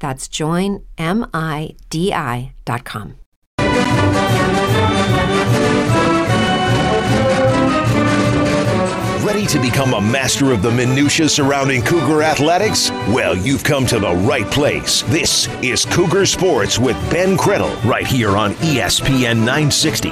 That's joinmidi.com. Ready to become a master of the minutiae surrounding Cougar athletics? Well, you've come to the right place. This is Cougar Sports with Ben Criddle, right here on ESPN 960.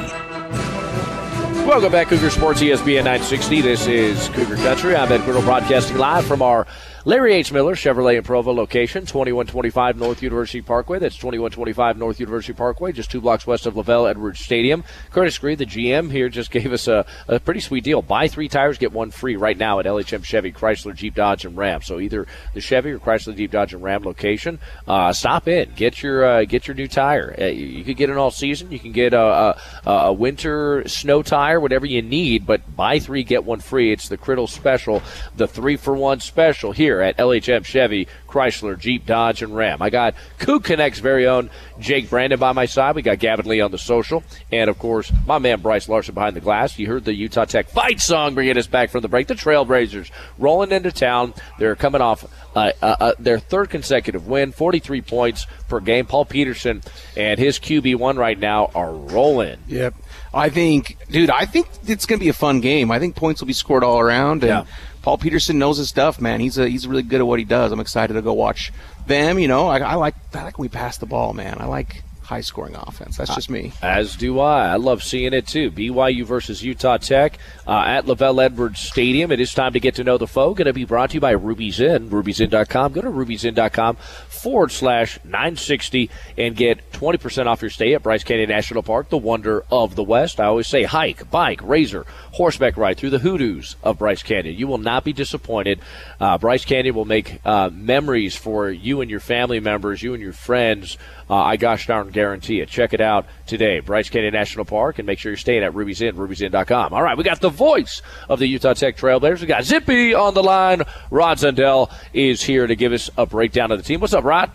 Welcome back, Cougar Sports ESPN 960. This is Cougar Country. I'm Ben Criddle broadcasting live from our Larry H. Miller Chevrolet and Provo location, 2125 North University Parkway. That's 2125 North University Parkway, just two blocks west of LaVell Edwards Stadium. Curtis Green, the GM here, just gave us a, a pretty sweet deal. Buy three tires, get one free right now at LHM Chevy, Chrysler, Jeep, Dodge, and Ram. So either the Chevy or Chrysler, Jeep, Dodge, and Ram location. Uh, stop in, get your uh, get your new tire. Uh, you, you could get an all season, you can get a, a, a winter snow tire, whatever you need. But buy three, get one free. It's the Criddle special, the three for one special here at LHM Chevy, Chrysler, Jeep, Dodge, and Ram. I got Coug Connect's very own Jake Brandon by my side. We got Gavin Lee on the social. And, of course, my man Bryce Larson behind the glass. You heard the Utah Tech fight song bringing us back from the break. The Trailblazers rolling into town. They're coming off uh, uh, uh, their third consecutive win, 43 points per game. Paul Peterson and his QB1 right now are rolling. Yep. I think, dude, I think it's going to be a fun game. I think points will be scored all around. And yeah. Paul Peterson knows his stuff, man. He's a, he's really good at what he does. I'm excited to go watch them. You know, I, I like I like we pass the ball, man. I like high scoring offense. That's just me. As do I. I love seeing it too. BYU versus Utah Tech uh, at LaVell Edwards Stadium. It is time to get to know the foe. Going to be brought to you by Ruby's Inn. Ruby'sInn.com. Go to Ruby'sInn.com forward slash 960 and get 20% off your stay at Bryce Canyon National Park, the wonder of the West. I always say hike, bike, razor, horseback ride through the hoodoos of Bryce Canyon. You will not be disappointed. Uh, Bryce Canyon will make uh, memories for you and your family members, you and your friends. Uh, I gosh darn guarantee it. Check it out today, Bryce Canyon National Park, and make sure you're staying at Ruby's Inn, ruby'sinn.com. All right, we got the voice of the Utah Tech Trailblazers. We got Zippy on the line. Rod Zundel is here to give us a breakdown of the team. What's up, Rod?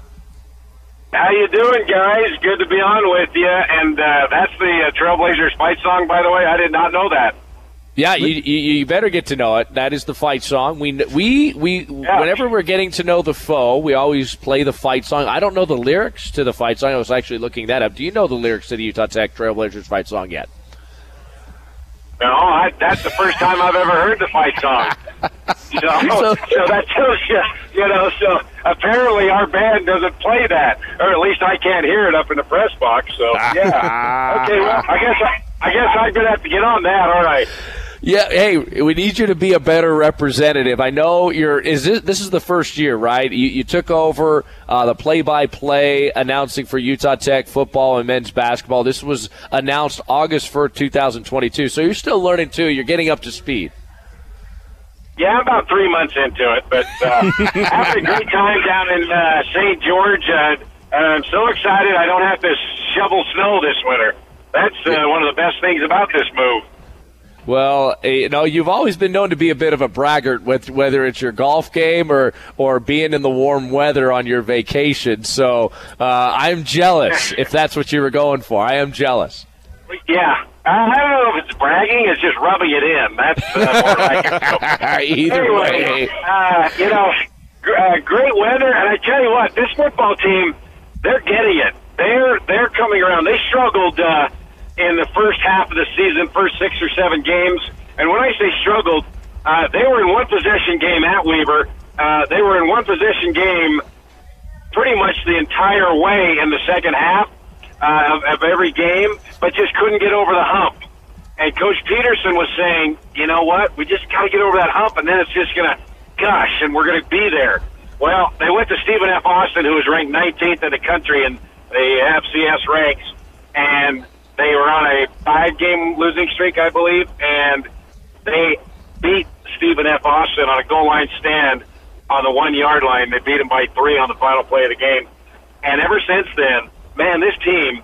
How you doing, guys? Good to be on with you. And uh, that's the uh, Trailblazers fight song, by the way. I did not know that. Yeah, you, you better get to know it. That is the fight song. We we we yeah. whenever we're getting to know the foe, we always play the fight song. I don't know the lyrics to the fight song. I was actually looking that up. Do you know the lyrics to the Utah Tech Trailblazers fight song yet? No, I, that's the first time I've ever heard the fight song. So, so, so that tells you, you know. So apparently our band doesn't play that, or at least I can't hear it up in the press box. So yeah. okay, well, I guess I, I guess I'm gonna have to get on that. All right. Yeah, hey, we need you to be a better representative. I know you're. Is this this is the first year, right? You, you took over uh, the play-by-play announcing for Utah Tech football and men's basketball. This was announced August first, 2022. So you're still learning too. You're getting up to speed. Yeah, I'm about three months into it, but uh, having a great time down in uh, St. George. Uh, I'm so excited I don't have to shovel snow this winter. That's uh, one of the best things about this move. Well, eh, you know, you've always been known to be a bit of a braggart with whether it's your golf game or or being in the warm weather on your vacation. So uh, I'm jealous if that's what you were going for. I am jealous. Yeah, I don't know if it's bragging. It's just rubbing it in. That's uh, more like it. Either anyway, way. uh, you know, uh, great weather, and I tell you what, this football team, they're getting it. They're they're coming around. They struggled uh, in the first half of the season, first six or seven games, and when I say struggled, uh, they were in one possession game at Weaver. Uh, they were in one possession game pretty much the entire way in the second half uh, of, of every game, but just couldn't get over the hump. And Coach Peterson was saying, you know what, we just got to get over that hump, and then it's just going to gush, and we're going to be there. Well, they went to Stephen F. Austin, who was ranked 19th in the country in the FCS ranks, and they were on a five-game losing streak, I believe, and they beat Stephen F. Austin on a goal line stand on the one-yard line. They beat him by three on the final play of the game. And ever since then, man, this team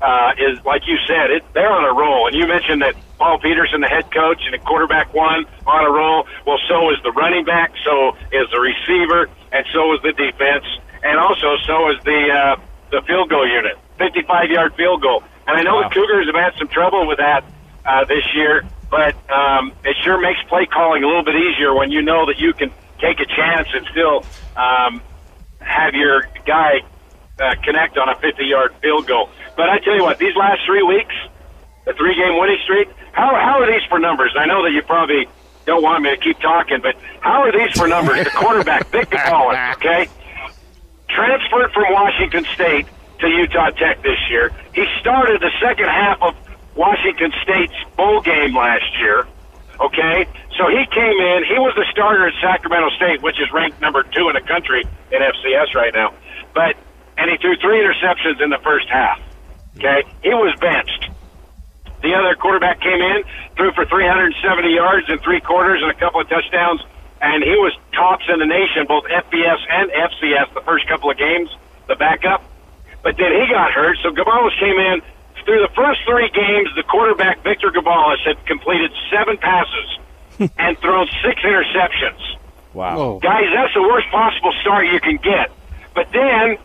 uh, is like you said, it, they're on a roll. And you mentioned that Paul Peterson, the head coach, and the quarterback one on a roll. Well, so is the running back, so is the receiver, and so is the defense, and also so is the uh, the field goal unit, 55 yard field goal. And I know Wow. the Cougars have had some trouble with that uh, this year, but um, it sure makes play calling a little bit easier when you know that you can take a chance and still um, have your guy uh, connect on a 50 yard field goal. But I tell you what, these last three weeks, the three game winning streak, how, how are these for numbers? I know that you probably don't want me to keep talking, but how are these for numbers? The quarterback, Vic Collins, okay? Transferred from Washington State to Utah Tech this year. He started the second half of Washington State's bowl game last year. Okay, so he came in. He was the starter at Sacramento State, which is ranked number two in the country in FCS right now. But and he threw three interceptions in the first half. Okay, he was benched. The other quarterback came in, threw for 370 yards in three quarters and a couple of touchdowns, and he was tops in the nation, both FBS and FCS, the first couple of games. The backup, but then he got hurt, so Gabalis came in. Through the first three games, the quarterback Victor Gabalis had completed seven passes and thrown six interceptions. Wow. Whoa. Guys, that's the worst possible start you can get. But then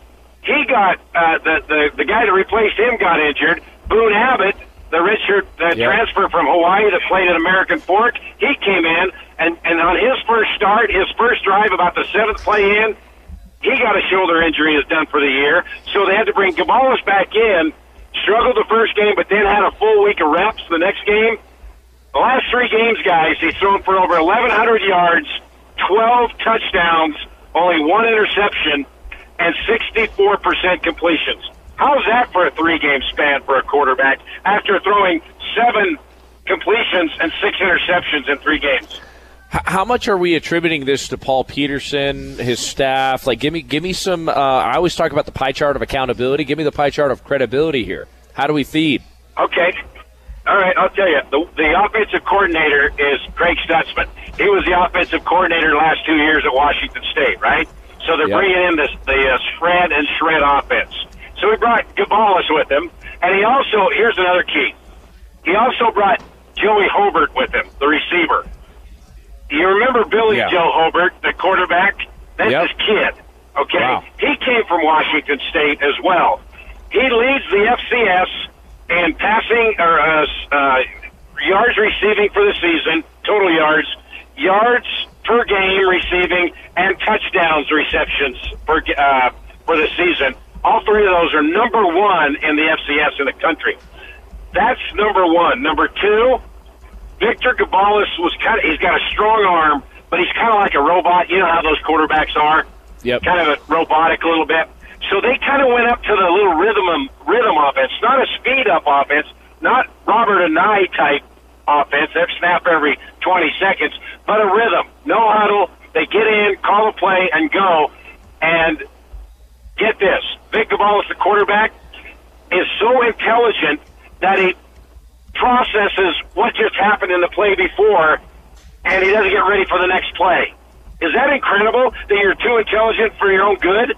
he got uh, the the the guy that replaced him got injured. Boone Abbott, the redshirt uh, Yeah. transfer from Hawaii that played at American Fork, he came in and and on his first start, his first drive, about the seventh play in, he got a shoulder injury is done for the year. So they had to bring Gabalis back in. Struggled the first game, but then had a full week of reps the next game. The last three games, guys, he's thrown for over 1,100 yards, 12 touchdowns, only one interception, and 64% completions. How's that for a three-game span for a quarterback after throwing seven completions and six interceptions in three games? How much are we attributing this to Paul Peterson, his staff? Like, give me, give me some. Uh, I always talk about the pie chart of accountability. Give me the pie chart of credibility here. How do we feed? Okay. All right, I'll tell you. The, the offensive coordinator is Craig Stutzmann. He was the offensive coordinator the last two years at Washington State, right? So they're Yep. bringing in this, the uh, spread and shred offense. So he brought Gabalis with him, and he also here's another key. He also brought Joey Hobert with him, the receiver. You remember Billy Yeah. Joe Hobert, the quarterback? That's Yep. his kid. Okay, Wow. he came from Washington State as well. He leads the FCS in passing or uh, uh, yards receiving for the season, total yards, yards per game receiving, and touchdowns receptions per uh, for the season. All three of those are number one in the FCS in the country. That's number one. Number two, Victor Gabalis was kind of, he's got a strong arm, but he's kind of like a robot. You know how those quarterbacks are? Yep. Kind of a robotic a little bit. So they kind of went up to the little rhythm rhythm offense, not a speed up offense, not Robert and I type offense. They snap every 20 seconds, but a rhythm. No huddle. They get in, call a play, and go. And get this, Vic Gonzalez, the quarterback, is so intelligent that he processes what just happened in the play before, and he doesn't get ready for the next play. Is that incredible that you're too intelligent for your own good?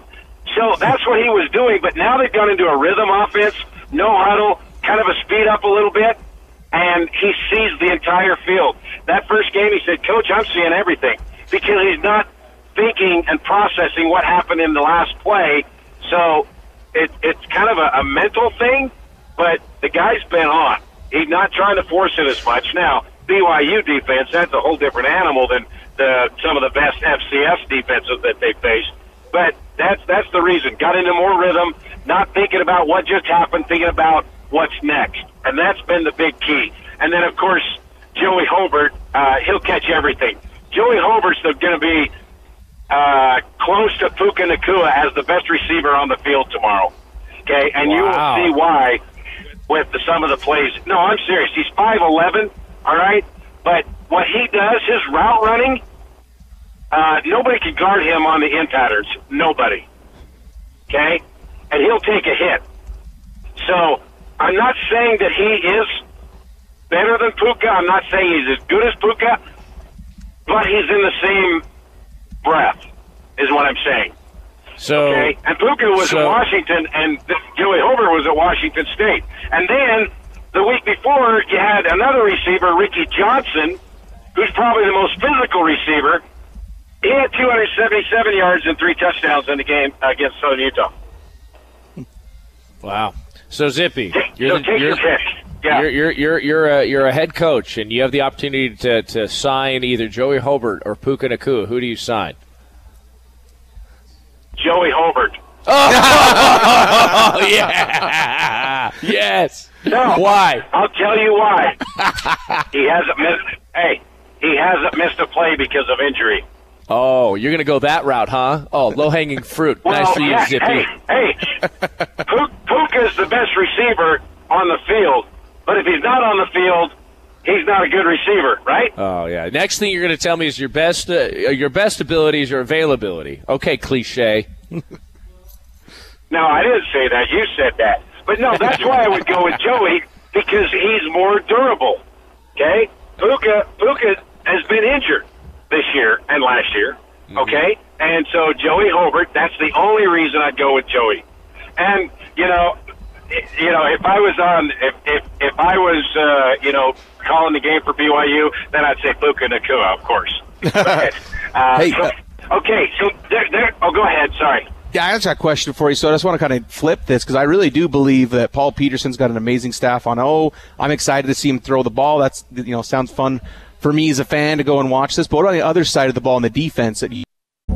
So that's what he was doing, but now they've gone into a rhythm offense, no huddle, kind of a speed up a little bit, and he sees the entire field. That first game, he said, Coach, I'm seeing everything because he's not thinking and processing what happened in the last play. So it, it's kind of a, a mental thing, but the guy's been on. He's not trying to force it as much. Now, BYU defense, that's a whole different animal than the, some of the best FCS defenses that they faced. But that's that's the reason. Got into more rhythm, not thinking about what just happened, thinking about what's next, and that's been the big key. And then of course Joey Hobert, uh, he'll catch everything. Joey Hobert's going to be uh, close to Puka Nacua as the best receiver on the field tomorrow. Okay, and wow. you will see why with the, some of the plays. No, I'm serious. He's five eleven. All right, but what he does, his route running, uh, nobody can guard him on the in patterns. Nobody. Okay, and he'll take a hit. So I'm not saying that he is better than Puka. I'm not saying he's as good as Puka, but he's in the same breath, is what I'm saying. So, okay, and Puka was so, at Washington, and Joey Hobert was at Washington State, and then the week before you had another receiver, Ricky Johnson, who's probably the most physical receiver. He had 277 yards and three touchdowns in the game against Southern Utah. Wow. So Zippy, you're, so the, you're, yeah. you're, you're, you're, you're, a, you're a head coach, and you have the opportunity to, to sign either Joey Hobert or Puka Nacua. Who do you sign? Joey Hobert. Oh, yeah. yes. No. Why? I'll tell you why. he hasn't missed. Hey, he hasn't missed a play because of injury. Oh, you're going to go that route, huh? Oh, low hanging fruit. well, nice for yeah, you, Zippy. Hey, hey. Puka is the best receiver on the field, but if he's not on the field, he's not a good receiver, right? Oh yeah. Next thing you're going to tell me is your best uh, your best ability is your availability. Okay, cliche. no, I didn't say that. You said that. But no, that's why I would go with Joey because he's more durable. Okay, Puka Puka has been injured this year and last year. Mm-hmm. Okay, and so Joey Hobert. That's the only reason I'd go with Joey. And you know, you know, if I was on, if if if I was, uh, you know, calling the game for BYU, then I'd say Puka Nacua, of course. uh, hey, so, okay, so there, there. Oh, go ahead. Sorry. Yeah, I answer that question for you. So I just want to kind of flip this because I really do believe that Paul Peterson's got an amazing staff on. Oh, I'm excited to see him throw the ball. That's you know sounds fun for me as a fan to go and watch this. But what on the other side of the ball in the defense that you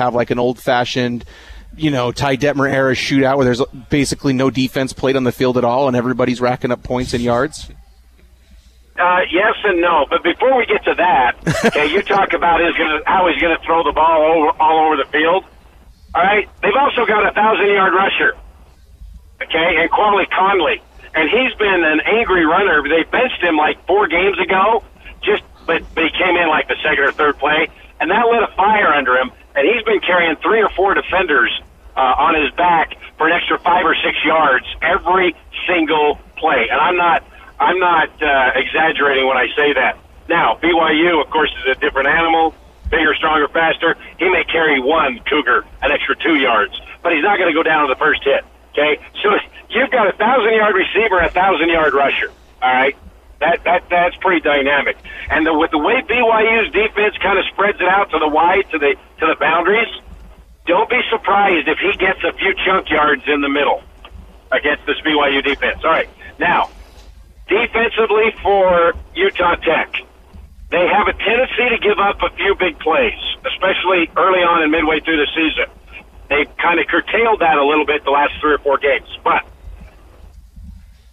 have like an old fashioned, you know, Ty Detmer era shootout where there's basically no defense played on the field at all and everybody's racking up points and yards? Uh, yes and no, but before we get to that, okay, you talk about is gonna how he's going to throw the ball over, all over the field. All right, they've also got a thousand yard rusher, okay, and Quali Conley, and he's been an angry runner. They benched him like four games ago, just but but he came in like the second or third play, and that lit a fire under him and he's been carrying three or four defenders uh, on his back for an extra five or six yards every single play. And I'm not I'm not uh, exaggerating when I say that. Now BYU, of course, is a different animal, bigger, stronger, faster. He may carry one Cougar an extra two yards, but he's not going to go down to the first hit. Okay, so you've got a thousand yard receiver, a thousand yard rusher. All right, that that that's pretty dynamic. And the, with the way BYU's defense kind of spreads it out to the wide to the to the boundaries, don't be surprised if he gets a few chunk yards in the middle against this BYU defense. All right, now defensively for Utah Tech, they have a tendency to give up a few big plays, especially early on and midway through the season. They've kind of curtailed that a little bit the last three or four games, but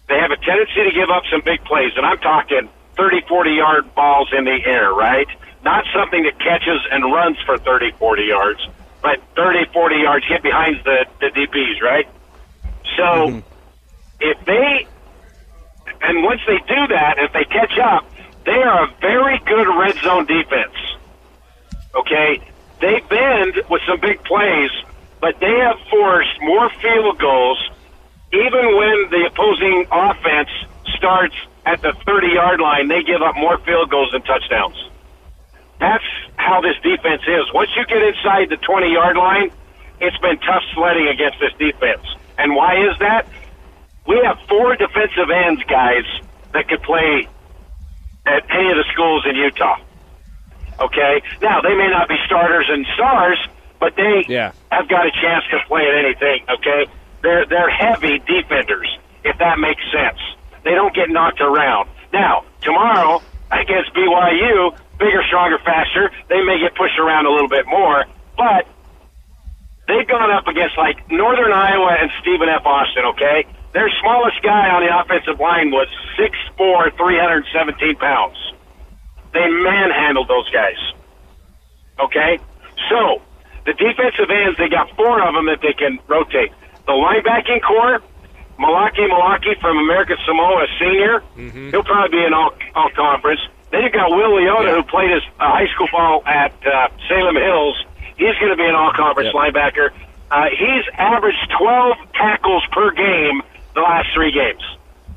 they have a tendency to give up some big plays, and I'm talking 30, 40 yard balls in the air, right? Not something that catches and runs for 30, 40 yards, but 30, 40 yards, get behind the, the DBs, right? So mm-hmm. if they, and once they do that, if they catch up, they are a very good red zone defense. Okay? They bend with some big plays, but they have forced more field goals even when the opposing offense starts at the 30 yard line, they give up more field goals than touchdowns. That's how this defense is. Once you get inside the 20 yard line, it's been tough sledding against this defense. And why is that? We have four defensive ends, guys, that could play at any of the schools in Utah. Okay? Now, they may not be starters and stars, but they yeah. have got a chance to play at anything, okay? They're, they're heavy defenders, if that makes sense. They don't get knocked around. Now, tomorrow, against BYU, bigger, stronger, faster. They may get pushed around a little bit more, but they've gone up against like Northern Iowa and Stephen F. Austin. Okay, their smallest guy on the offensive line was 6'4", 317 pounds. They manhandled those guys. Okay, so the defensive ends, they got four of them that they can rotate. The linebacking core, Malaki Malaki from American Samoa, senior, mm-hmm. he'll probably be in all all conference. Then you've got Will Leota, yeah. who played his uh, high school ball at uh, Salem Hills. He's going to be an all-conference yep. linebacker. Uh, he's averaged 12 tackles per game the last three games.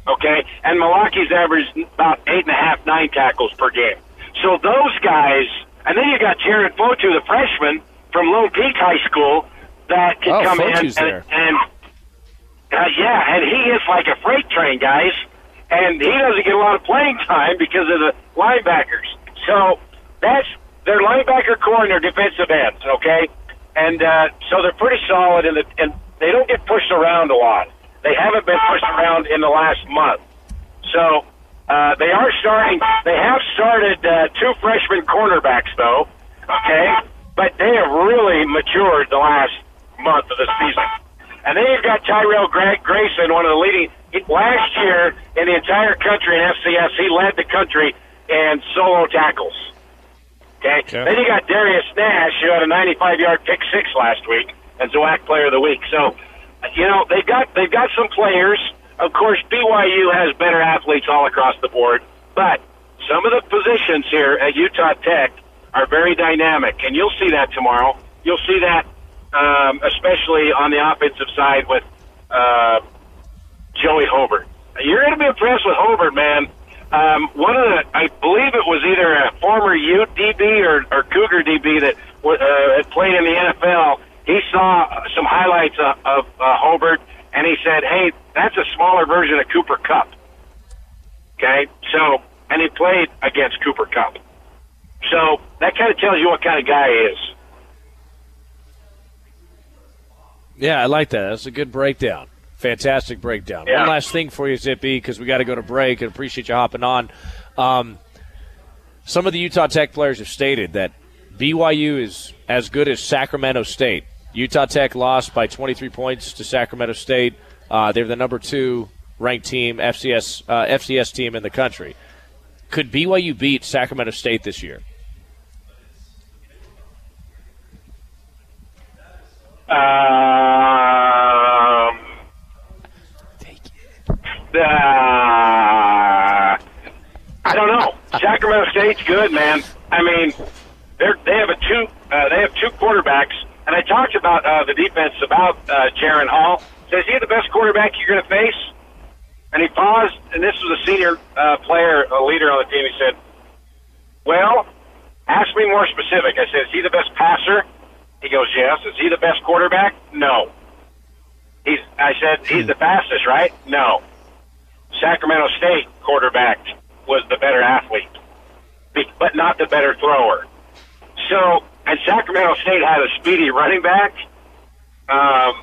Okay, and Malaki's averaged about eight and a half, nine tackles per game. So those guys, and then you got Jared Fotu, the freshman from Lone Peak High School, that can oh, come in and, and uh, yeah, and he is like a freight train, guys and he doesn't get a lot of playing time because of the linebackers. So that's their linebacker core and their defensive ends, okay? And uh, so they're pretty solid, in the, and they don't get pushed around a lot. They haven't been pushed around in the last month. So uh, they are starting. They have started uh, two freshman cornerbacks, though, okay? But they have really matured the last month of the season. And then you've got Tyrell Grayson, one of the leading last year in the entire country in FCS, he led the country in solo tackles. Okay. okay. Then you got Darius Nash, who had a 95-yard pick six last week, and ZWAC Player of the Week. So, you know, they've got they've got some players. Of course, BYU has better athletes all across the board, but some of the positions here at Utah Tech are very dynamic, and you'll see that tomorrow. You'll see that, um, especially on the offensive side with. Uh, Joey Hobert. You're going to be impressed with Hobert, man. Um, one of the, I believe it was either a former Ute DB or, or Cougar DB that uh, had played in the NFL. He saw some highlights of, of uh, Hobert, and he said, "Hey, that's a smaller version of Cooper Kupp." Okay, so and he played against Cooper Kupp. So that kind of tells you what kind of guy he is. Yeah, I like that. That's a good breakdown. Fantastic breakdown. Yeah. One last thing for you, Zippy, because we got to go to break, and appreciate you hopping on. Um, some of the Utah Tech players have stated that BYU is as good as Sacramento State. Utah Tech lost by 23 points to Sacramento State. Uh, they're the number two ranked team, FCS uh, FCS team in the country. Could BYU beat Sacramento State this year? Uh, Uh, I don't know. Sacramento State's good, man. I mean, they're they have a two uh, they have two quarterbacks, and I talked about uh, the defense about uh, Jaren Hall. Says he the best quarterback you're going to face? And he paused, and this was a senior uh, player, a leader on the team. He said, "Well, ask me more specific." I said, "Is he the best passer?" He goes, "Yes." Is he the best quarterback? No. He's. I said, "He's the fastest, right?" No. Sacramento State quarterback was the better athlete, but not the better thrower. So, and Sacramento State had a speedy running back. Um,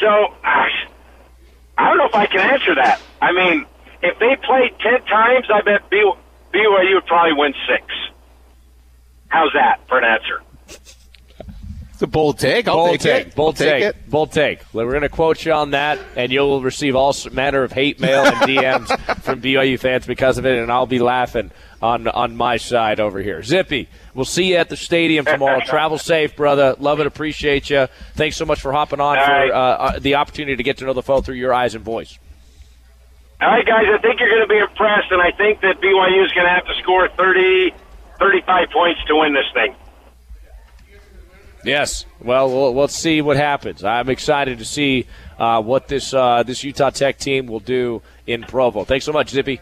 so, I don't know if I can answer that. I mean, if they played ten times, I bet BYU would probably win six. How's that for an answer? It's a bold take. I'll bold take, take, it. Bold take. take. It. Bold take. We're going to quote you on that, and you'll receive all manner of hate mail and DMs from BYU fans because of it, and I'll be laughing on on my side over here. Zippy, we'll see you at the stadium tomorrow. Travel safe, brother. Love it. Appreciate you. Thanks so much for hopping on all for right. uh, uh, the opportunity to get to know the phone through your eyes and voice. All right, guys, I think you're going to be impressed, and I think that BYU is going to have to score 30, 35 points to win this thing. Yes. Well, we'll let's see what happens. I'm excited to see uh, what this uh, this Utah Tech team will do in Provo. Thanks so much, Zippy.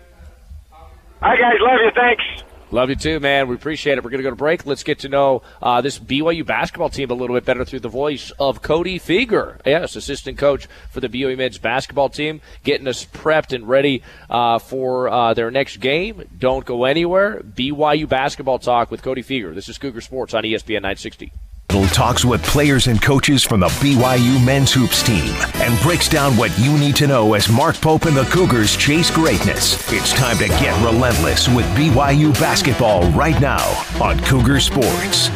Right, guys, love you. Thanks. Love you too, man. We appreciate it. We're going to go to break. Let's get to know uh, this BYU basketball team a little bit better through the voice of Cody Fueger. Yes, assistant coach for the BYU men's basketball team, getting us prepped and ready uh, for uh, their next game. Don't go anywhere. BYU basketball talk with Cody Fueger. This is Cougar Sports on ESPN 960. Talks with players and coaches from the BYU men's hoops team and breaks down what you need to know as Mark Pope and the Cougars chase greatness. It's time to get relentless with BYU basketball right now on Cougar Sports.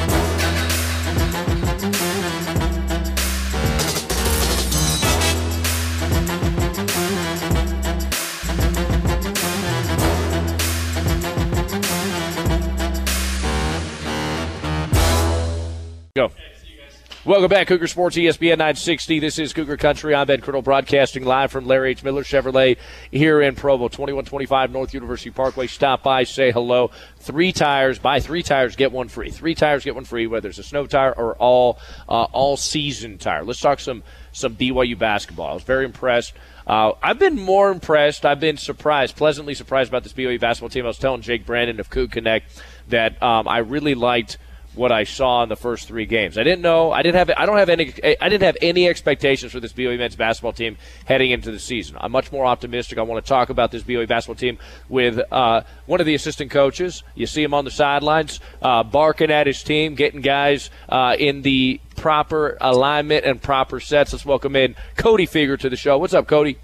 Welcome back, Cougar Sports ESPN 960. This is Cougar Country. I'm Ben Criddle, broadcasting live from Larry H. Miller Chevrolet here in Provo, 2125 North University Parkway. Stop by, say hello. Three tires, buy three tires, get one free. Three tires, get one free, whether it's a snow tire or all uh, all season tire. Let's talk some some BYU basketball. I was very impressed. Uh, I've been more impressed. I've been surprised, pleasantly surprised about this BYU basketball team. I was telling Jake Brandon of Coug Connect that um, I really liked what I saw in the first three games. I didn't know. I didn't have. I don't have any. I didn't have any expectations for this BYU men's basketball team heading into the season. I'm much more optimistic. I want to talk about this BYU basketball team with uh, one of the assistant coaches. You see him on the sidelines, uh, barking at his team, getting guys uh, in the proper alignment and proper sets. Let's welcome in Cody Fueger to the show. What's up, Cody?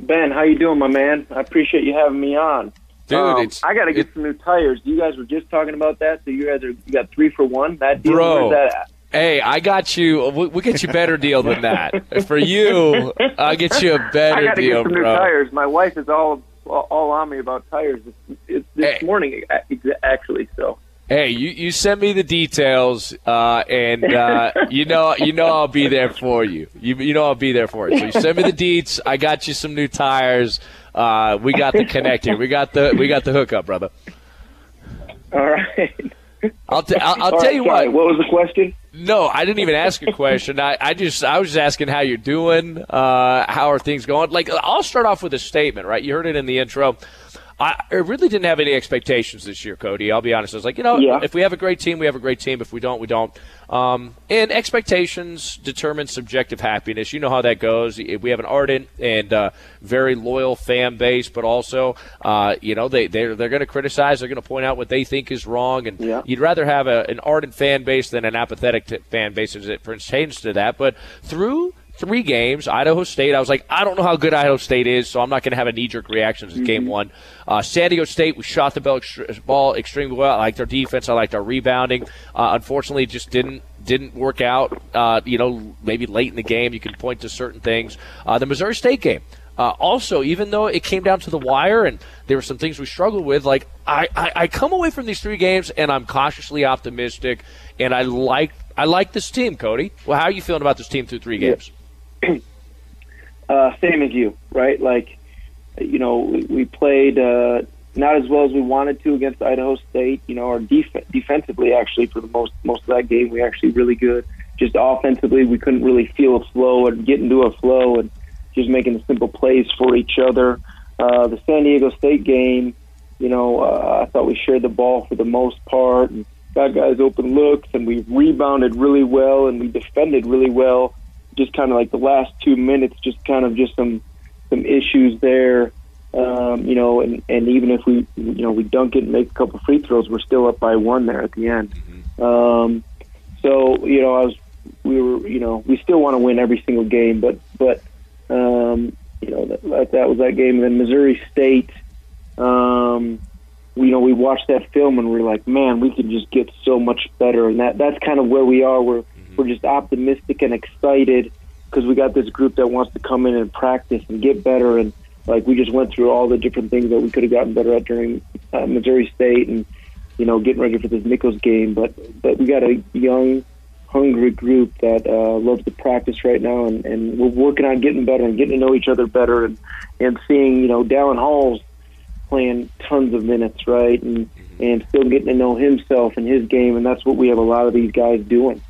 Ben, how you doing, my man? I appreciate you having me on. Dude, Um, it's I got to get some new tires. You guys were just talking about that, so you guys are you got three for one. That deal, Bro. where's that at? Hey, I got you. We we get you a better deal than that. For you, I'll get you a better got to deal, get some new tires. My wife is all all on me about tires. It's this Hey. morning, actually. So Hey, you, you send me the details, uh, and uh, you know you know I'll be there for you. You you know I'll be there for you. So you send me the deets. I got you some new tires. Uh, we got the connect here. We got the we got the hookup, brother. all right. I'll t- I'll, I'll tell right, you sorry, what. What was the question? No, I didn't even ask a question. I, I just I was just asking how you're doing. Uh, how are things going? Like I'll start off with a statement, right? You heard it in the intro. I, really didn't have any expectations this year, Cody. I'll be honest. I was like, you know, Yeah. if we have a great team, we have a great team. If we don't, we don't. Um, and expectations determine subjective happiness. You know how that goes. We have an ardent and uh, very loyal fan base, but also, uh, you know, they they're, they're going to criticize. They're going to point out what they think is wrong, and Yeah. you'd rather have a, an ardent fan base than an apathetic t- fan base as it pertains to that. But through three games, Idaho State, I was like, I don't know how good Idaho State is, so I'm not going to have a knee jerk reaction to game one. Uh, San Diego State, we shot the ball, ext- ball extremely well. I liked our defense. I liked our rebounding. Uh, unfortunately, it just didn't didn't work out. Uh, you know, maybe late in the game, you can point to certain things. Uh, the Missouri State game. Uh, also, even though it came down to the wire and there were some things we struggled with, like I, I, I come away from these three games and I'm cautiously optimistic, and I like I like this team, Cody. Well, how are you feeling about this team through three games? Uh, same as you, right? Like, you know, we, we played uh, not as well as we wanted to against Idaho State. You know, our def- defensively, actually, for the most most of that game, we actually really good. Just offensively, we couldn't really feel a flow and get into a flow and just making the simple plays for each other. Uh, the San Diego State game, you know, uh, I thought we shared the ball for the most part and got guys open looks, and we rebounded really well and we defended really well. Just kind of like the last two minutes, just kind of just some some issues there. Um, you know, and, and even if we, you know, we dunk it and make a couple free throws, we're still up by one there at the end. Um, so, you know, I was, we were, you know, we still want to win every single game, but, but, um, you know that that was that game. And then Missouri State, um, you know, we watched that film and we're like, man, we can just get so much better. And that that's kind of where we are. We're mm-hmm. We're just optimistic and excited because we got this group that wants to come in and practice and get better. And like we just went through all the different things that we could have gotten better at during uh, Missouri State and you know getting ready for this Nicholls game. But but we got a young, hungry group that uh, loves to practice right now, and, and we're working on getting better and getting to know each other better and and seeing you know Dallin Hall's playing tons of minutes, right, and and still getting to know himself and his game, and that's what we have a lot of these guys doing.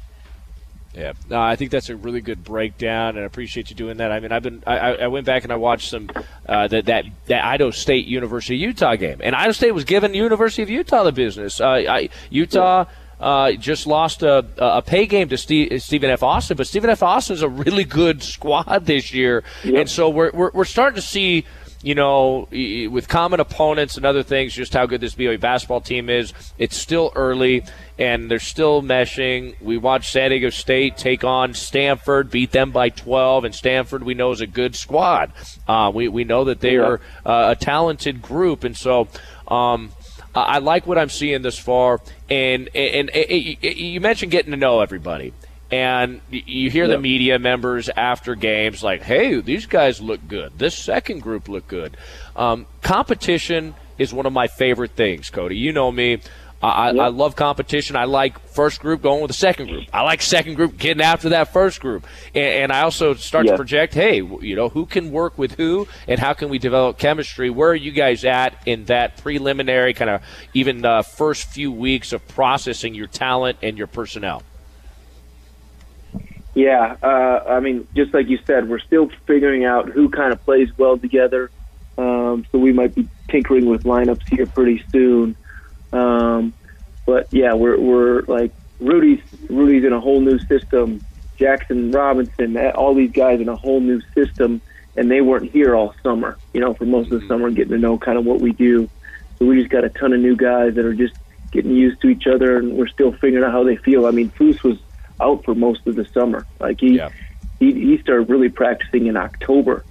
Yeah, no, I think that's a really good breakdown, and I appreciate you doing that. I mean, I've been I, I went back and I watched some uh, that that that Idaho State University Utah game, and Idaho State was giving University of Utah the business. Uh, I, Utah. Uh, just lost a, a pay game to Steve, Stephen F. Austin, but Stephen F. Austin is a really good squad this year, yep. and so we're, we're, we're starting to see you know, with common opponents and other things, just how good this BYU basketball team is. It's still early, and they're still meshing. We watched San Diego State take on Stanford, beat them by 12, and Stanford we know is a good squad. Uh, we we know that they are uh, a talented group, and so. Um, I like what I'm seeing this far, and and, and, and you mentioned getting to know everybody. And you hear yep. the media members after games like, hey, these guys look good. This second group look good. Um, competition is one of my favorite things, Cody. You know me. I, yep. I, love competition. I like first group going with the second group. I like second group getting after that first group. And, and I also start yep. to project, hey, you know, who can work with who and how can we develop chemistry? Where are you guys at in that preliminary kind of even the first few weeks of processing your talent and your personnel? Yeah, uh, I mean, just like you said, we're still figuring out who kind of plays well together. Um, so we might be tinkering with lineups here pretty soon. Um, but yeah, we're we're like Rudi's Rudi's in a whole new system. Jackson Robinson, all these guys in a whole new system, and they weren't here all summer. You know, for most of the mm-hmm. summer, getting to know kind of what we do. So we just got a ton of new guys that are just getting used to each other, and we're still figuring out how they feel. I mean, Foose was out for most of the summer. Like he yeah. he he started really practicing in October,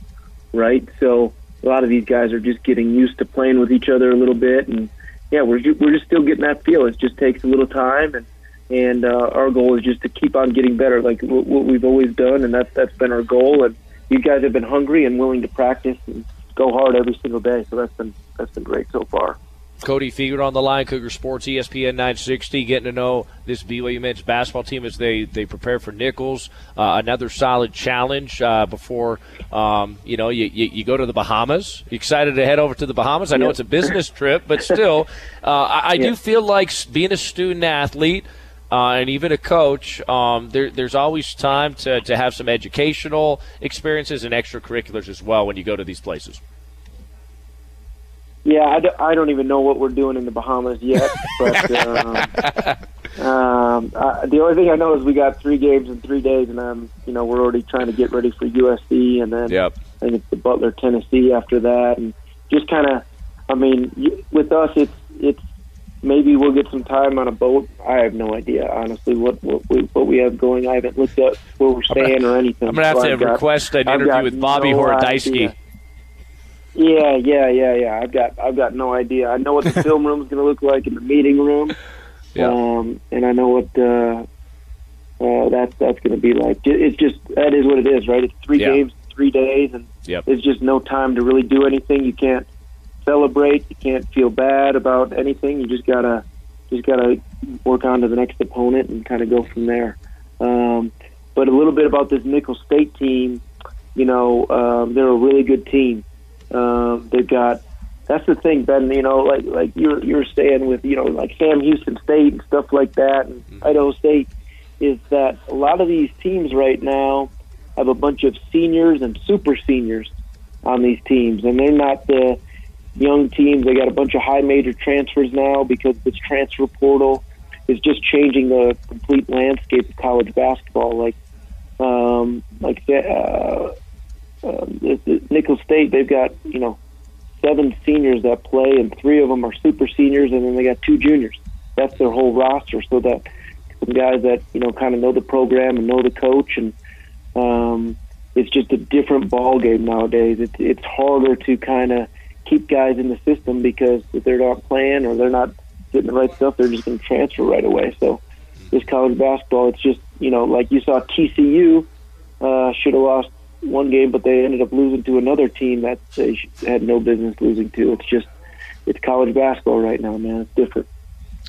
right? So a lot of these guys are just getting used to playing with each other a little bit, and yeah, we're ju- we're just still getting that feel. It just takes a little time, and and uh, our goal is just to keep on getting better, like w- what we've always done, and that's that's been our goal. And these guys have been hungry and willing to practice and go hard every single day. So that's been that's been great so far. Cody Fueger on the line, Cougar Sports, ESPN 960, getting to know this BYU men's basketball team as they, they prepare for Nicholls. Uh, another solid challenge uh, before, um, you know, you, you, you, go to the Bahamas. You excited to head over to the Bahamas? I know yep. it's a business trip, but still, uh, I, I yep. do feel like being a student athlete uh, and even a coach, um, there, there's always time to, to have some educational experiences and extracurriculars as well when you go to these places. Yeah, I, do, I don't even know what we're doing in the Bahamas yet. But um, um, uh, the only thing I know is we got three games in three days, and um, you know we're already trying to get ready for USC, and then yep. I think it's the Butler, Tennessee after that, and just kind of, I mean, with us, it's it's maybe we'll get some time on a boat. I have no idea, honestly, what what we, what we have going. I haven't looked up where we're staying or anything. I'm gonna have so to got, request an interview with Bobby no Horodisky. Yeah, yeah, yeah, yeah. I've got I've got no idea. I know what the film room is going to look like in the meeting room, yeah. um, and I know what uh, uh, that's that's going to be like. It's just that is what it is, right? It's three yeah. games, three days, and yep. there's just no time to really do anything. You can't celebrate. You can't feel bad about anything. You just gotta just gotta work on to the next opponent and kind of go from there. Um, but a little bit about this Nicholls State team. You know, um, they're a really good team. Um, they've got that's the thing, Ben. You know, like like you're you're saying with you know like Sam Houston State and stuff like that, and mm-hmm. Idaho State, is that a lot of these teams right now have a bunch of seniors and super seniors on these teams, and they're not the young teams. They got a bunch of high major transfers now because this transfer portal is just changing the complete landscape of college basketball. Like, um, like uh, uh, Nicholls State, they've got you know seven seniors that play, and three of them are super seniors, and then they got two juniors. That's their whole roster. So that some guys that you know kind of know the program and know the coach, and um, it's just a different ball game nowadays. It's it's harder to kind of keep guys in the system because if they're not playing or they're not getting the right stuff, they're just going to transfer right away. So this college basketball, it's just you know like you saw TCU uh, should have lost one game, but they ended up losing to another team that they had no business losing to. It's just it's college basketball right now, man. It's different.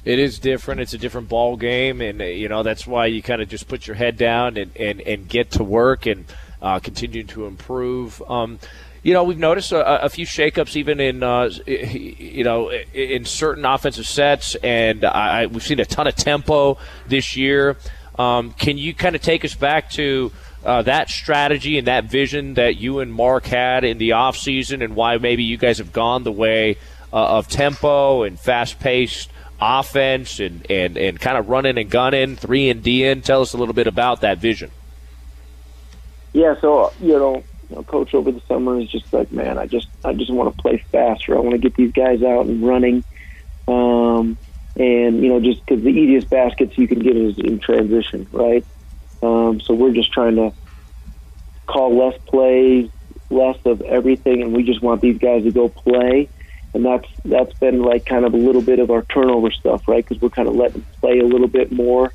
It is different. It's a different ball game, and uh, you know that's why you kind of just put your head down and, and, and get to work and uh, continue to improve. Um, you know, we've noticed a, a few shakeups even in uh, you know in certain offensive sets, and I, we've seen a ton of tempo this year. Um, can you kind of take us back to uh, that strategy and that vision that you and Mark had in the offseason and why maybe you guys have gone the way uh, of tempo and fast paced offense and, and, and kind of running and gunning, three and D in? Tell us a little bit about that vision. Yeah, so, you know, you know, coach over the summer is just like, man, I just I just want to play faster. I want to get these guys out and running. Um, and you know, just because the easiest baskets you can get is in transition, right? Um, so we're just trying to call less plays, less of everything, and we just want these guys to go play. And that's that's been like kind of a little bit of our turnover stuff, right? Because we're kind of letting them play a little bit more.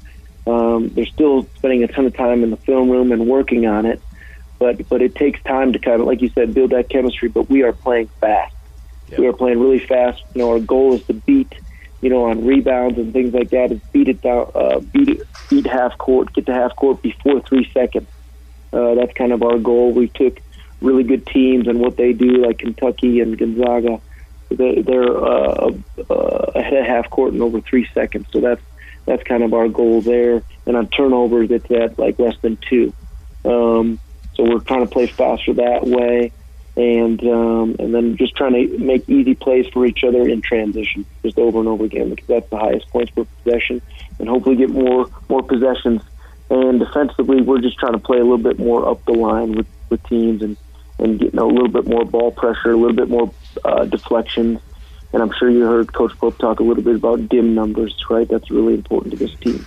Um, they're still spending a ton of time in the film room and working on it, but but it takes time to kind of, like you said, build that chemistry. But we are playing fast. Yep. We are playing really fast. You know, our goal is to beat you know, on rebounds and things like that is beat it down, uh, beat it, beat half court, get to half court before three seconds. Uh, that's kind of our goal. We took really good teams and what they do, like Kentucky and Gonzaga. They, they're uh, uh, ahead of half court in over three seconds. So that's that's kind of our goal there. And on turnovers, it's at like less than two. Um, so we're trying to play faster that way and um, and then just trying to make easy plays for each other in transition, just over and over again, because that's the highest points per possession, and hopefully get more more possessions. And defensively, we're just trying to play a little bit more up the line with, with teams and and getting a little bit more ball pressure, a little bit more uh, deflections. And I'm sure you heard Coach Pope talk a little bit about dim numbers, right? That's really important to this team.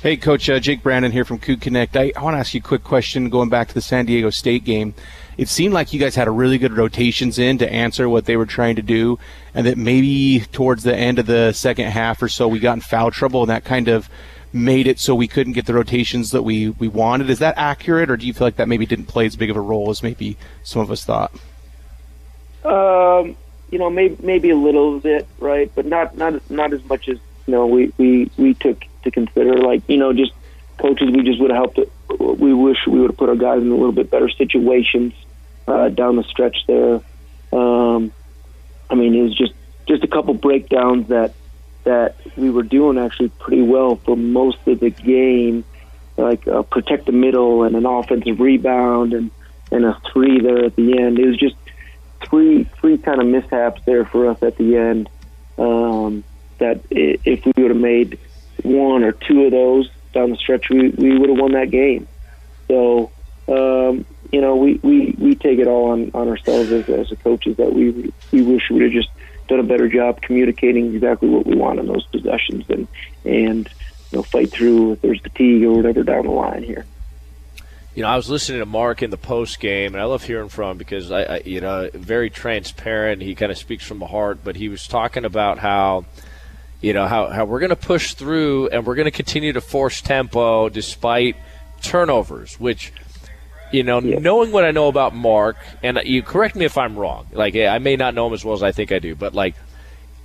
Hey, Coach uh, Jake Brandon here from Coug Connect. I, I want to ask you a quick question going back to the San Diego State game it seemed like you guys had a really good rotations in to answer what they were trying to do, and that maybe towards the end of the second half or so, we got in foul trouble, and that kind of made it so we couldn't get the rotations that we, we wanted. Is that accurate, or do you feel like that maybe didn't play as big of a role as maybe some of us thought? Um, you know, maybe maybe a little bit, right, but not not not as much as you know we we we took to consider. Like you know, just coaches, we just would have helped. It. We wish we would have put our guys in a little bit better situations uh, down the stretch there. Um, I mean, it was just just a couple breakdowns that that we were doing actually pretty well for most of the game, like uh, protect the middle and an offensive rebound and and a three there at the end. It was just three three kind of mishaps there for us at the end. Um, that if we would have made one or two of those down the stretch, we we would have won that game. So um, you know, we, we, we take it all on, on ourselves as, as a coaches that we we wish we would have just done a better job communicating exactly what we want in those possessions and and you know fight through if there's fatigue or whatever down the line here. You know, I was listening to Mark in the post game, and I love hearing from him because I, I, you know, very transparent. He kind of speaks from the heart, but he was talking about how, you know, how, how we're going to push through and we're going to continue to force tempo despite turnovers, which – you know, yeah. knowing what I know about Mark, and you correct me if I'm wrong. Like I may not know him as well as I think I do, but like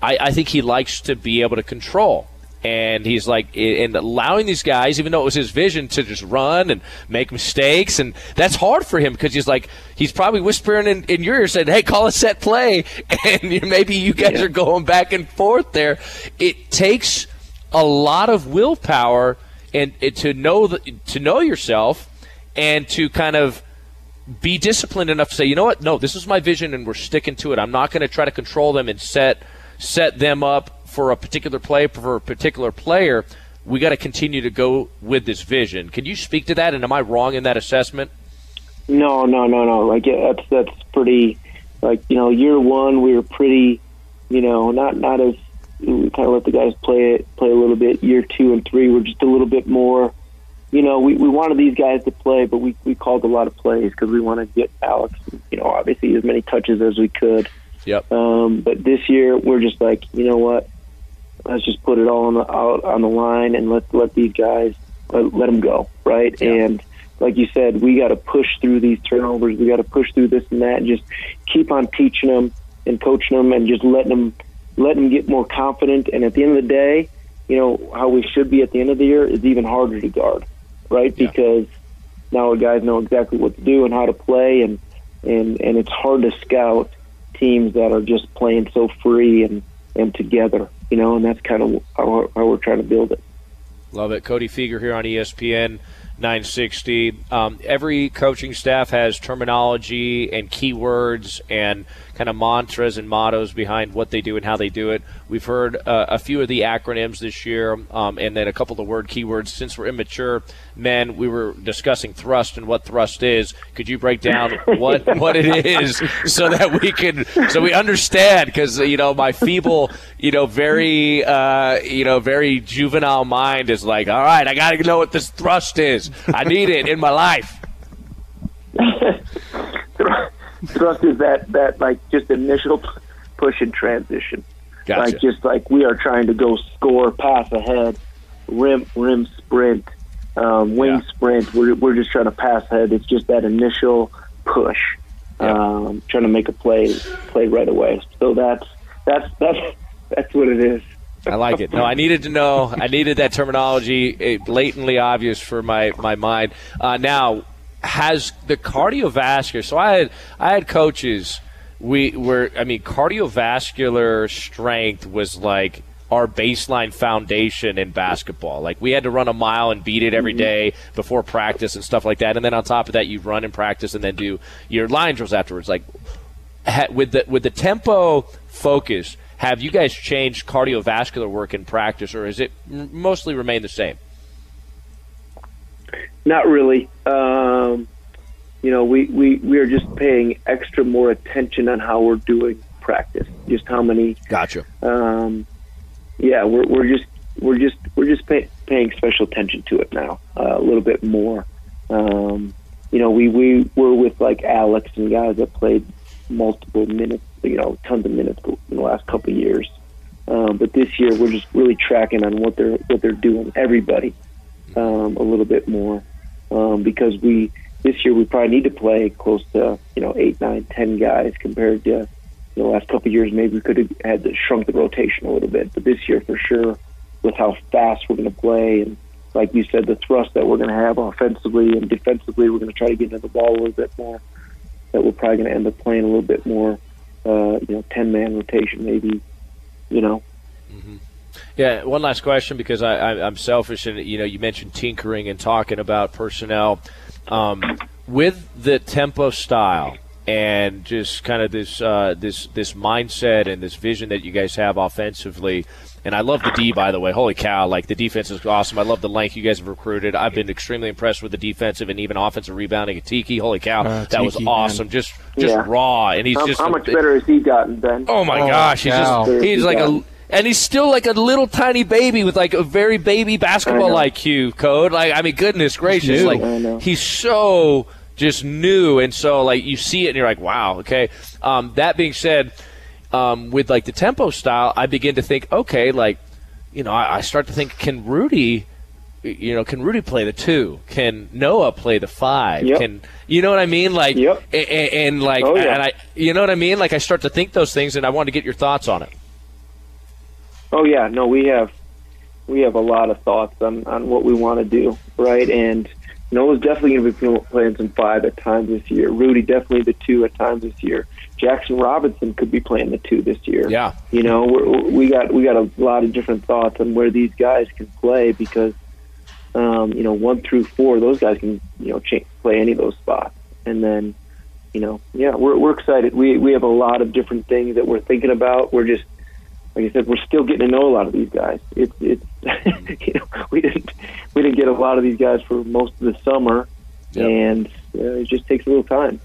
I, I think he likes to be able to control. And he's like, and allowing these guys, even though it was his vision to just run and make mistakes, and that's hard for him because he's like, he's probably whispering in, in your ear saying, "Hey, call a set play," and maybe you guys yeah. are going back and forth there. It takes a lot of willpower and, and to know the, to know yourself and to kind of be disciplined enough to say, you know what? No, this is my vision, and we're sticking to it. I'm not going to try to control them and set set them up for a particular play for a particular player. We got to continue to go with this vision. Can you speak to that? And am I wrong in that assessment? No, no, no, no. Like that's that's pretty. Like you know, year one we were pretty. You know, not not as we kind of let the guys play it play a little bit. Year two and three we're just a little bit more you know, we, we wanted these guys to play, but we, we called a lot of plays because we wanted to get Alex, you know, obviously as many touches as we could. Yep. Um, but this year, we're just like, you know what? Let's just put it all on the out on the line and let let these guys let, let them go, right? Yeah. And like you said, we got to push through these turnovers. We got to push through this and that. And just keep on teaching them and coaching them, and just letting them letting them get more confident. And at the end of the day, you know how we should be at the end of the year is even harder to guard, right? Yeah. Because now our guys know exactly what to do and how to play, and and and it's hard to scout teams that are just playing so free and and together, you know. And that's kind of how, how we're trying to build it. Love it. Cody Fueger here on ESPN 960. Um, every coaching staff has terminology and keywords and kind of mantras and mottos behind what they do and how they do it. We've heard uh, a few of the acronyms this year um, and then a couple of the word keywords. Since we're immature men, we were discussing thrust and what thrust is. Could you break down what, what it is so that we can, so we understand? Because, you know, my feeble, you know, very, uh, you know, very juvenile mind is like, all right, I got to know what this thrust is. I need it in my life. Thrust is that that like just initial push and transition. Gotcha. Like just like we are trying to go score, pass ahead, rim rim sprint, um, wing Yeah. sprint. We're we're just trying to pass ahead. It's just that initial push, Yeah. um, trying to make a play play right away. So that's that's that's that's what it is. I like it. No, I needed to know. I needed that terminology eh, blatantly obvious for my my mind. Uh, now, has the cardiovascular? So I had I had coaches. We were. I mean, cardiovascular strength was like our baseline foundation in basketball. Like we had to run a mile and beat it every mm-hmm. day before practice and stuff like that. And then on top of that, you run in practice and then do your line drills afterwards. Like ha- with the with the tempo focus, have you guys changed cardiovascular work in practice, or has it mostly remained the same? Not really. Um, you know, we, we, we are just paying extra more attention on how we're doing practice. Just how many Gotcha. um, yeah, we're we're just we're just we're just pay, paying special attention to it now uh, a little bit more. Um, you know, we we were with like Alex and guys that played multiple minutes, you know, tons of minutes in the last couple of years. Um, but this year, we're just really tracking on what they're what they're doing. Everybody um, a little bit more um, because we this year we probably need to play close to you know eight, nine, ten guys compared to the last couple of years, maybe we could have had to shrunk the rotation a little bit. But this year, for sure, with how fast we're going to play, and like you said, the thrust that we're going to have offensively and defensively, we're going to try to get into the ball a little bit more. That we're probably going to end up playing a little bit more, uh, you know, ten man rotation, maybe. You know, Yeah. One last question because I, I, I'm selfish, and you know, you mentioned tinkering and talking about personnel um, with the tempo style and just kind of this uh, this this mindset and this vision that you guys have offensively. And I love the D, by the way. Holy cow! Like the defense is awesome. I love the length you guys have recruited. I've been extremely impressed with the defensive and even offensive rebounding Atiki. Holy cow, Uh, that was awesome. man. Just just Yeah. raw, and he's how, just how a much better has he gotten, Ben? Oh my Oh, gosh, he's cow. just he's He's like a gotten- and he's still like a little tiny baby with like a very baby basketball IQ code. Like I mean, goodness gracious, new. like he's so just new, and so like you see it and you're like, wow, okay. Um, that being said, um, with like the tempo style, I begin to think, okay, like you know, I, I start to think, can Rudi. You know, can Rudi play the two? Can Noah play the five? Yep. Can you know what I mean? Like, Yep. and, and like, Oh, yeah. and I, you know what I mean? Like, I start to think those things, and I want to get your thoughts on it. Oh yeah, no, we have we have a lot of thoughts on on what we want to do, right? And Noah's definitely going to be playing some five at times this year. Rudi definitely the two at times this year. Jaxson Robinson could be playing the two this year. Yeah. you know, we're, we got we got a lot of different thoughts on where these guys can play because, um, you know, one through four, those guys can you know cha- play any of those spots, and then, you know, yeah, we're we're excited. We we have a lot of different things that we're thinking about. We're just like I said, we're still getting to know a lot of these guys. It's it's you know we didn't we didn't get a lot of these guys for most of the summer, Yep. and uh, it just takes a little time.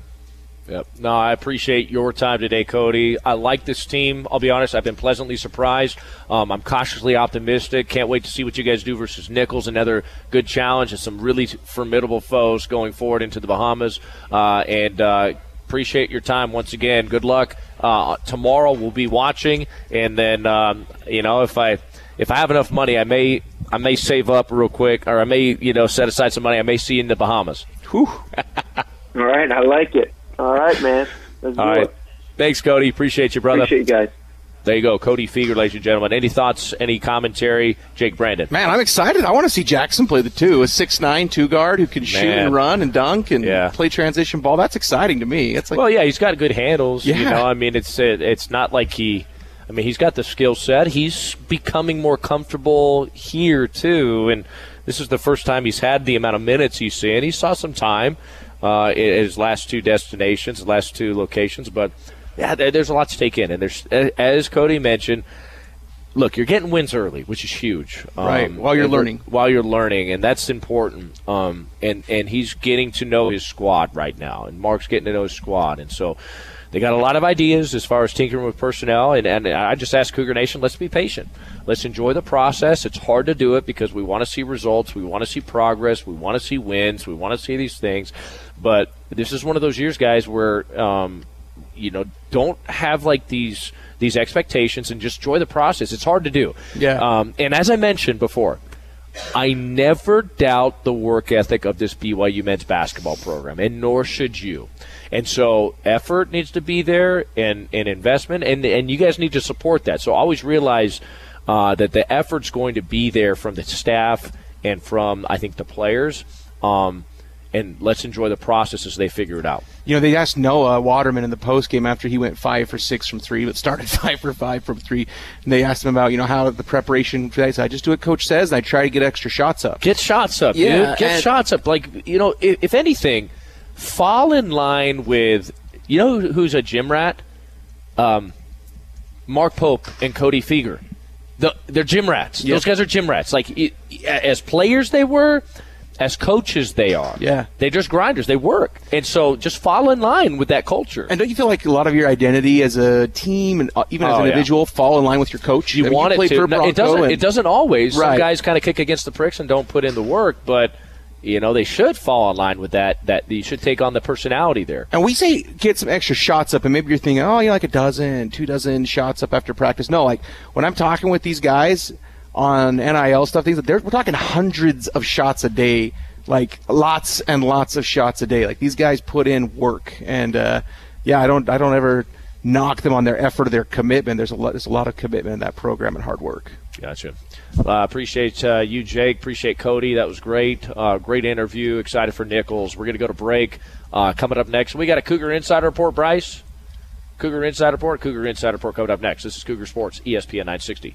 Yep. No, I appreciate your time today, Cody. I like this team. I'll be honest, I've been pleasantly surprised. Um, I'm cautiously optimistic. Can't wait to see what you guys do versus Nicholls. Another good challenge and some really formidable foes going forward into the Bahamas. Uh, and uh, appreciate your time once again. Good luck. Uh, tomorrow we'll be watching, and then um, you know if I if I have enough money, I may I may save up real quick, or I may you know set aside some money. I may see you in the Bahamas. Whew. All right, I like it. All right, man. Let's All right. It. Thanks, Cody. Appreciate you, brother. Appreciate you guys. There you go, Cody Fueger, ladies and gentlemen. Any thoughts, any commentary, Jake Brandon? Man, I'm excited. I want to see Jaxson play the two, a six nine two guard who can Man. shoot and run and dunk and yeah. play transition ball. That's exciting to me. It's like, well, yeah, he's got good handles. Yeah. You know, I mean, it's it's not like he. I mean, he's got the skill set. He's becoming more comfortable here too, and this is the first time he's had the amount of minutes he's seen. He saw some time uh, in his last two destinations, last two locations. But yeah, there's a lot to take in, and there's as Cody mentioned. Look, you're getting wins early, which is huge. Um, right, while you're learning. While you're learning, and that's important. Um, and and he's getting to know his squad right now, and Mark's getting to know his squad, and so they got a lot of ideas as far as tinkering with personnel. And, and I just ask Cougar Nation, let's be patient. Let's enjoy the process. It's hard to do it because we want to see results, we want to see progress, we want to see wins, we want to see these things. But this is one of those years, guys, where um, you know don't have like these these expectations and just enjoy the process. It's hard to do. Yeah. Um, and as I mentioned before, I never doubt the work ethic of this BYU men's basketball program, and nor should you. And so effort needs to be there and, and investment, and, and you guys need to support that. So always realize uh, that the effort's going to be there from the staff and from, I think, the players. Um, and let's enjoy the process as they figure it out. You know, they asked Noah Waterman in the post game after he went five for six from three, but started five for five from three. And they asked him about, you know, how the preparation. I said, I just do what coach says, and I try to get extra shots up. Get shots up, yeah, dude. Get shots up. Like, you know, if, if anything, fall in line with, you know, who's a gym rat? Um, Mark Pope and Cody Fueger. The, they're gym rats. Yep. Those guys are gym rats. Like, as players, they were as coaches they are. Yeah. They're just grinders. They work. And so just fall in line with that culture. And don't you feel like a lot of your identity as a team and uh, even as oh, an individual yeah. fall in line with your coach? You I mean, want you it to. No, it doesn't and, it doesn't always. Right. Some guys kind of kick against the pricks and don't put in the work, but you know they should fall in line with that that you should take on the personality there and we say get some extra shots up and maybe you're thinking oh you like a dozen two dozen shots up after practice no like when i'm talking with these guys on NIL stuff. Things we're talking hundreds of shots a day, like lots and lots of shots a day. Like these guys put in work, and uh, yeah, I don't I don't ever knock them on their effort or their commitment. There's a lot there's a lot of commitment in that program and hard work. Gotcha. Uh, appreciate uh, you, Jake. Appreciate Cody. That was great. Uh, great interview. Excited for Nicholls. We're going to go to break. Uh, coming up next, we got a Cougar Insider Report, Bryce. Cougar Insider Report. Cougar Insider Report coming up next. This is Cougar Sports, ESPN 960.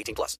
18 plus.